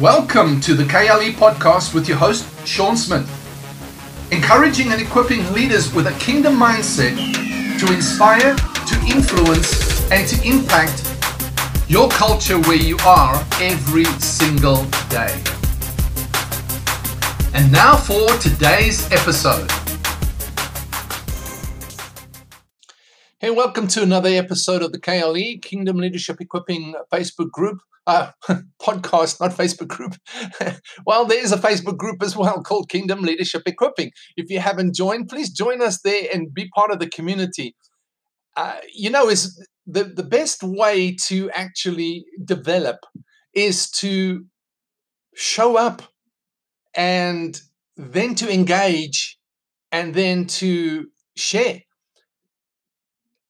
Welcome to the KLE podcast with your host, Sean Smith. Encouraging and equipping leaders with a kingdom mindset to inspire, to influence, and to impact your culture where you are every single day. And now for today's episode. Hey, welcome to another episode of the KLE Kingdom Leadership Equipping Facebook group uh, podcast, not Facebook group. well, there is a Facebook group as well called Kingdom Leadership Equipping. If you haven't joined, please join us there and be part of the community. Uh, you know, is the, the best way to actually develop is to show up and then to engage and then to share.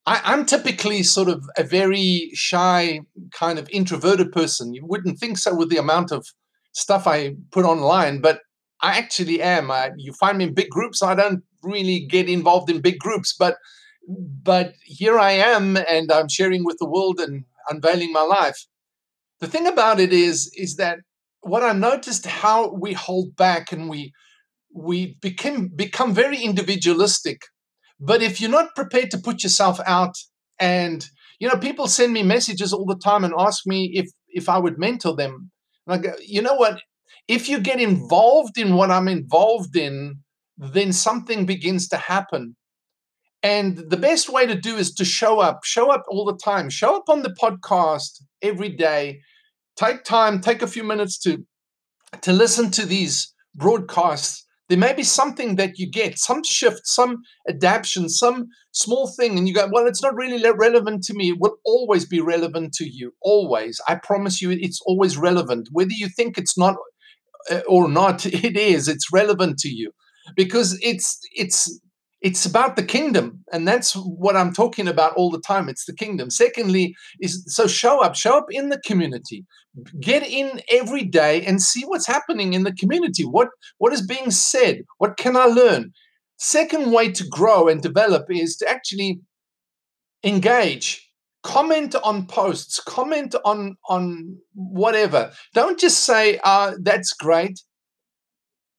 I, am typically sort of a very shy, kind of introverted person. You wouldn't think so with the amount of stuff I put online, but I actually am. I, you find me in big groups. I don't really get involved in big groups, but but here I am, and I'm sharing with the world and unveiling my life. The thing about it is, is that what I noticed how we hold back and we we become become very individualistic but if you're not prepared to put yourself out and you know, people send me messages all the time and ask me if if I would mentor them. Go, you know what? If you get involved in what I'm involved in, then something begins to happen. And the best way to do is to show up, show up all the time, show up on the podcast every day. Take time, take a few minutes to to listen to these broadcasts there may be something that you get, some shift, some adaptation, some small thing, and you go, Well, it's not really relevant to me. It will always be relevant to you. Always. I promise you, it's always relevant. Whether you think it's not uh, or not, it is. It's relevant to you because it's it's it's about the kingdom and that's what i'm talking about all the time. It's the kingdom. Secondly is so show up show up in the community. Get in every day and see what's happening in the community. What what is being said? What can i learn? Second way to grow and develop is to actually engage. Comment on posts. Comment on on whatever. Don't just say uh, that's great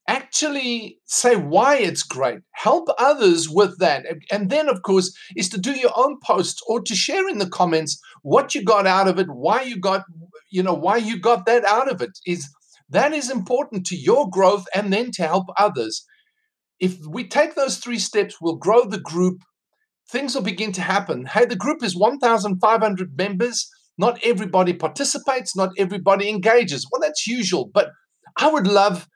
actually say why it's great. Help others with that. And then of course is to do your own posts or to share in the comments what you got out of it why you got you know why you got that out of it. Is that is important to your growth and then to help others. If we take those three steps we'll grow the group. Things will begin to happen. Hey the group is 1500 members. Not everybody participates. Not everybody engages. Well that's usual but i would love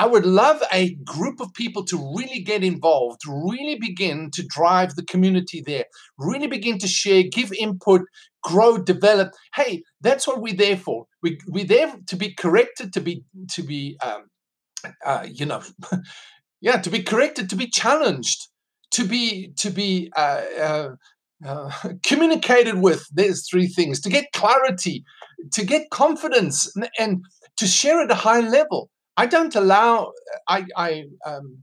I would love a group of people to really get involved, really begin to drive the community there, really begin to share, give input, grow, develop. Hey, that's what we're there for. We, we're there to be corrected, to be to be um, uh, you know, yeah, to be corrected, to be challenged, to be to be uh, uh, uh, communicated with. There's three things: to get clarity, to get confidence, and, and to share at a high level. I don't allow I I um,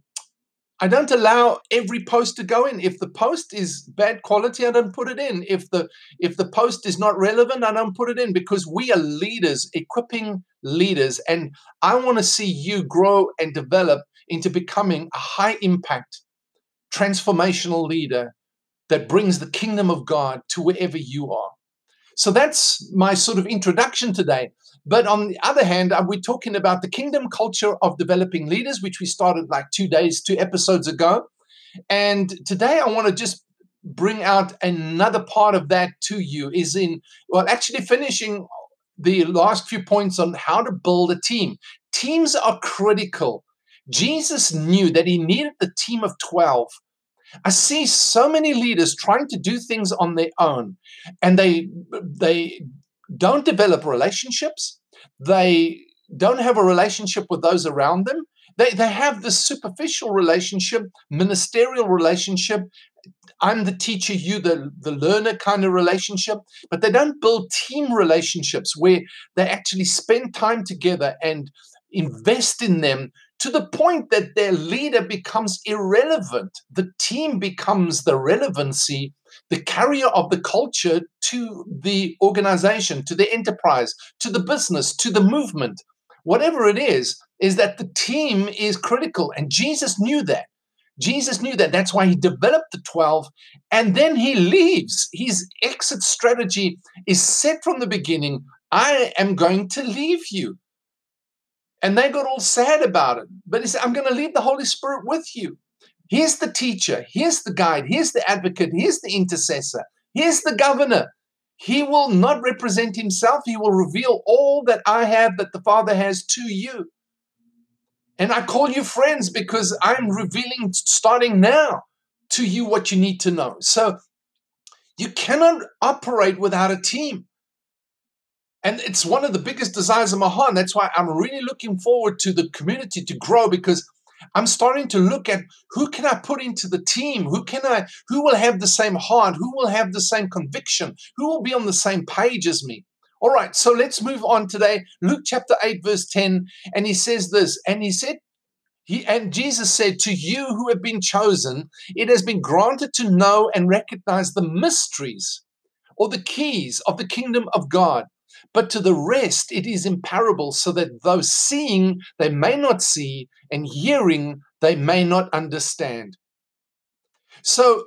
I don't allow every post to go in. If the post is bad quality, I don't put it in. If the if the post is not relevant, I don't put it in because we are leaders, equipping leaders, and I want to see you grow and develop into becoming a high impact, transformational leader that brings the kingdom of God to wherever you are. So that's my sort of introduction today. But on the other hand, uh, we're talking about the kingdom culture of developing leaders, which we started like two days, two episodes ago. And today I want to just bring out another part of that to you is in, well, actually finishing the last few points on how to build a team. Teams are critical. Jesus knew that he needed the team of 12 I see so many leaders trying to do things on their own, and they they don't develop relationships. They don't have a relationship with those around them. They they have this superficial relationship, ministerial relationship. I'm the teacher, you the, the learner kind of relationship, but they don't build team relationships where they actually spend time together and invest in them to the point that their leader becomes irrelevant. The team becomes the relevancy the carrier of the culture to the organization, to the enterprise, to the business, to the movement, whatever it is, is that the team is critical. And Jesus knew that. Jesus knew that. That's why he developed the 12 and then he leaves. His exit strategy is set from the beginning I am going to leave you. And they got all sad about it. But he said, I'm going to leave the Holy Spirit with you. Here's the teacher. Here's the guide. Here's the advocate. Here's the intercessor. Here's the governor. He will not represent himself. He will reveal all that I have that the Father has to you. And I call you friends because I'm revealing starting now to you what you need to know. So you cannot operate without a team. And it's one of the biggest desires of my heart. That's why I'm really looking forward to the community to grow because I'm starting to look at who can I put into the team? Who can I who will have the same heart? Who will have the same conviction? Who will be on the same page as me? All right, so let's move on today. Luke chapter 8, verse 10, and he says this, and he said, he, and Jesus said, To you who have been chosen, it has been granted to know and recognize the mysteries or the keys of the kingdom of God. But to the rest, it is in parables, so that though seeing they may not see, and hearing they may not understand. So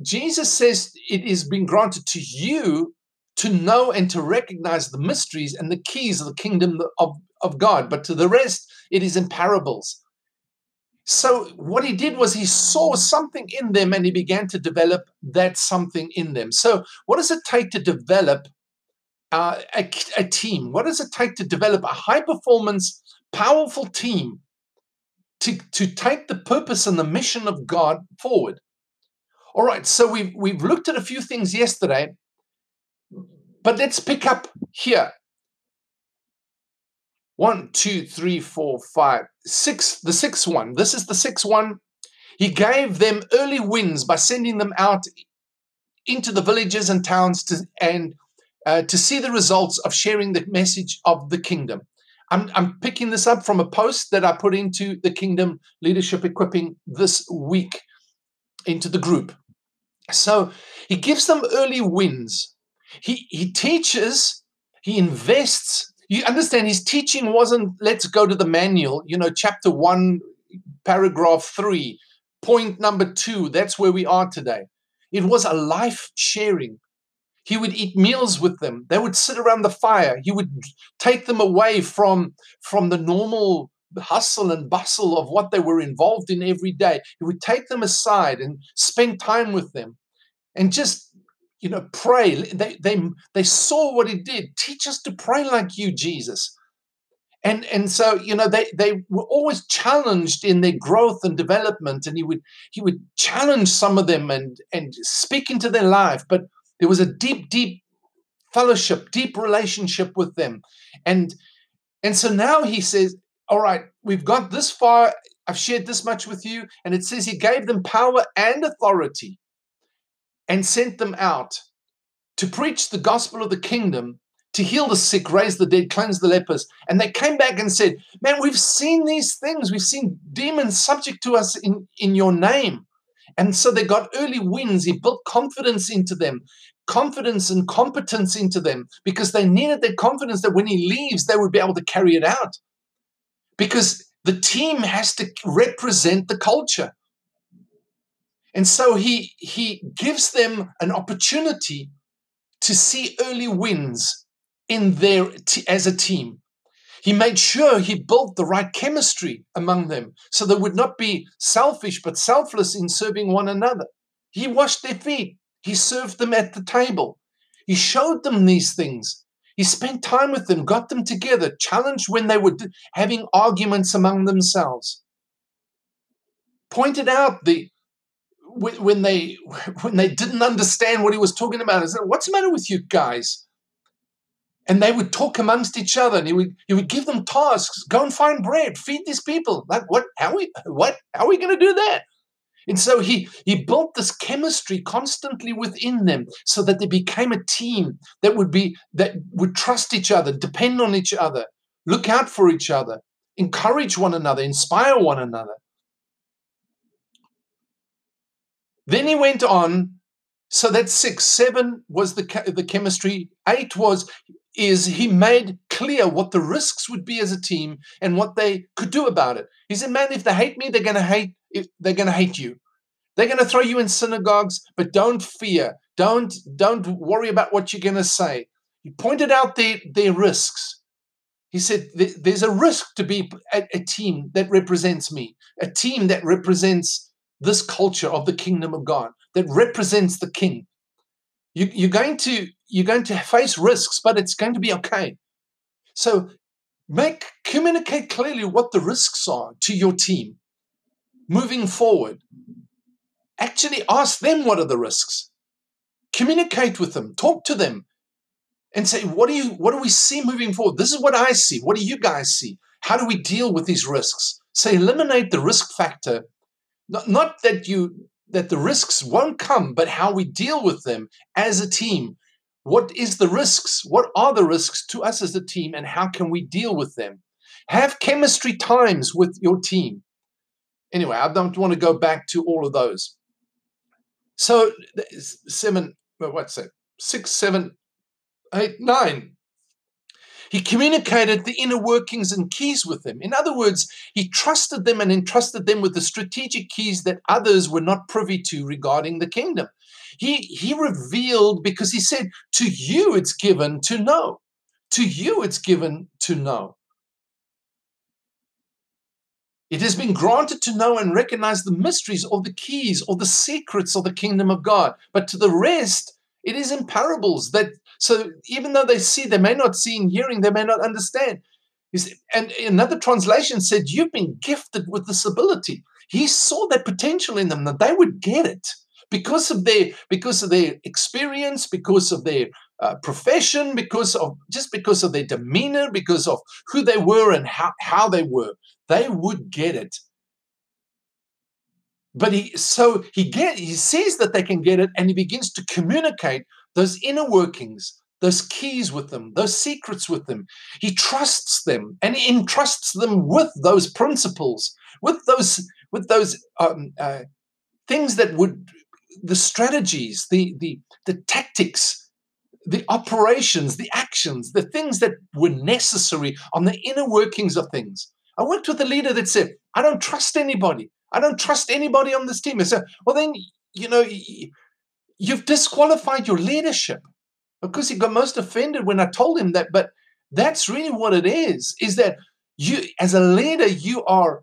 Jesus says it is being granted to you to know and to recognize the mysteries and the keys of the kingdom of, of God, but to the rest, it is in parables. So, what he did was he saw something in them and he began to develop that something in them. So, what does it take to develop uh, a, a team? What does it take to develop a high performance, powerful team to, to take the purpose and the mission of God forward? All right, so we've, we've looked at a few things yesterday, but let's pick up here. One, two, three, four, five, six. The sixth one. This is the sixth one. He gave them early wins by sending them out into the villages and towns to, and uh, to see the results of sharing the message of the kingdom. I'm, I'm picking this up from a post that I put into the Kingdom Leadership Equipping this week into the group. So he gives them early wins. He, he teaches, he invests. You understand his teaching wasn't let's go to the manual, you know, chapter one, paragraph three, point number two. That's where we are today. It was a life sharing. He would eat meals with them. They would sit around the fire. He would take them away from, from the normal hustle and bustle of what they were involved in every day. He would take them aside and spend time with them and just you know pray they they they saw what he did teach us to pray like you jesus and and so you know they they were always challenged in their growth and development and he would he would challenge some of them and and speak into their life but there was a deep, deep fellowship, deep relationship with them. And and so now he says, All right, we've got this far. I've shared this much with you. And it says he gave them power and authority and sent them out to preach the gospel of the kingdom, to heal the sick, raise the dead, cleanse the lepers. And they came back and said, Man, we've seen these things. We've seen demons subject to us in, in your name. And so they got early wins. He built confidence into them confidence and competence into them because they needed that confidence that when he leaves, they would be able to carry it out. Because the team has to represent the culture. And so he, he gives them an opportunity to see early wins in their t- as a team. He made sure he built the right chemistry among them so they would not be selfish but selfless in serving one another. He washed their feet. He served them at the table. He showed them these things. He spent time with them, got them together, challenged when they were having arguments among themselves. Pointed out the when they when they didn't understand what he was talking about. He said, "What's the matter with you guys?" And they would talk amongst each other, and he would he would give them tasks: go and find bread, feed these people. Like what? How we what? How are we going to do that? And so he, he built this chemistry constantly within them so that they became a team that would be that would trust each other, depend on each other, look out for each other, encourage one another, inspire one another. Then he went on So that's six. Seven was the the chemistry. Eight was is he made clear what the risks would be as a team and what they could do about it. He said, "Man, if they hate me, they're going to hate. They're going to hate you. They're going to throw you in synagogues, but don't fear. Don't don't worry about what you're going to say." He pointed out their their risks. He said, "There's a risk to be a, a team that represents me, a team that represents this culture of the kingdom of God, that represents the King." You, you're going to you're going to face risks, but it's going to be okay. So make communicate clearly what the risks are to your team moving forward. Actually ask them what are the risks. Communicate with them, talk to them, and say, what do you what do we see moving forward? This is what I see. What do you guys see? How do we deal with these risks? So eliminate the risk factor. Not, not that you that the risks won't come, but how we deal with them as a team. What is the risks? What are the risks to us as a team, and how can we deal with them? Have chemistry times with your team. Anyway, I don't want to go back to all of those. So seven, uh, what's that? Six, seven, eight, nine. He communicated the inner workings and keys with them. In other words, he trusted them and entrusted them with the strategic keys that others were not privy to regarding the kingdom. He, he revealed because he said, To you it's given to know. To you it's given to know. It has been granted to know and recognize the mysteries or the keys or the secrets of the kingdom of God. But to the rest, it is in parables that so even though they see, they may not see in hearing, they may not understand. And another translation said, You've been gifted with this ability. He saw that potential in them that they would get it because of their because of their experience, because of their uh, profession, because of just because of their demeanor, because of who they were and how, how they were. They would get it. But he so he get he sees that they can get it and he begins to communicate those inner workings, those keys with them, those secrets with them. He trusts them and he entrusts them with those principles, with those with those um, uh, things that would the strategies, the the the tactics, the operations, the actions, the things that were necessary on the inner workings of things. I worked with a leader that said, "I don't trust anybody. I don't trust anybody on this team." I said, "Well, then you know." you've disqualified your leadership because he got most offended when I told him that. But that's really what it is, is that you, as a leader, you are,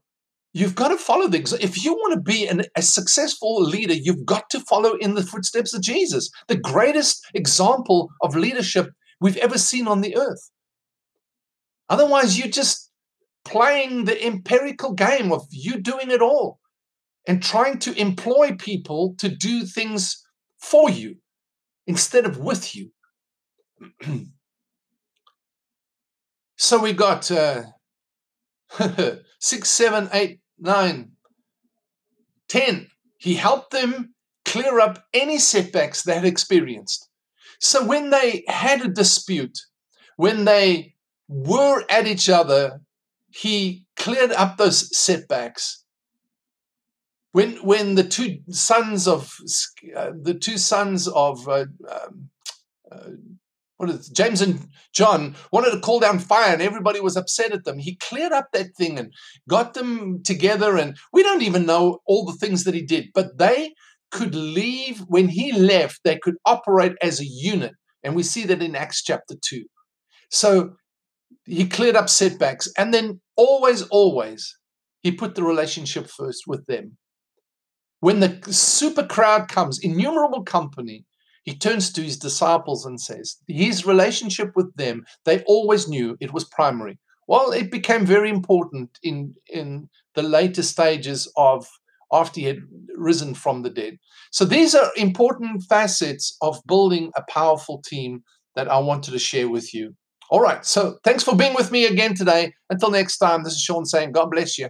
you've got to follow the, if you want to be an, a successful leader, you've got to follow in the footsteps of Jesus, the greatest example of leadership we've ever seen on the earth. Otherwise, you're just playing the empirical game of you doing it all and trying to employ people to do things for you instead of with you. so we got uh, six, seven, eight, nine, ten. He helped them clear up any setbacks they had experienced. So when they had a dispute, when they were at each other, he cleared up those setbacks when when the two sons of uh, the two sons of uh, um, uh, what is James and John wanted to call down fire and everybody was upset at them. He cleared up that thing and got them together and we don't even know all the things that he did, but they could leave when he left, they could operate as a unit. And we see that in Acts chapter 2. So he cleared up setbacks and then always always he put the relationship first with them when the super crowd comes, innumerable company, he turns to his disciples and says, his relationship with them, they always knew it was primary. Well, it became very important in, in the later stages of after he had risen from the dead. So these are important facets of building a powerful team that I wanted to share with you. All right, so thanks for being with me again today. Until next time, this is Sean saying, God bless you.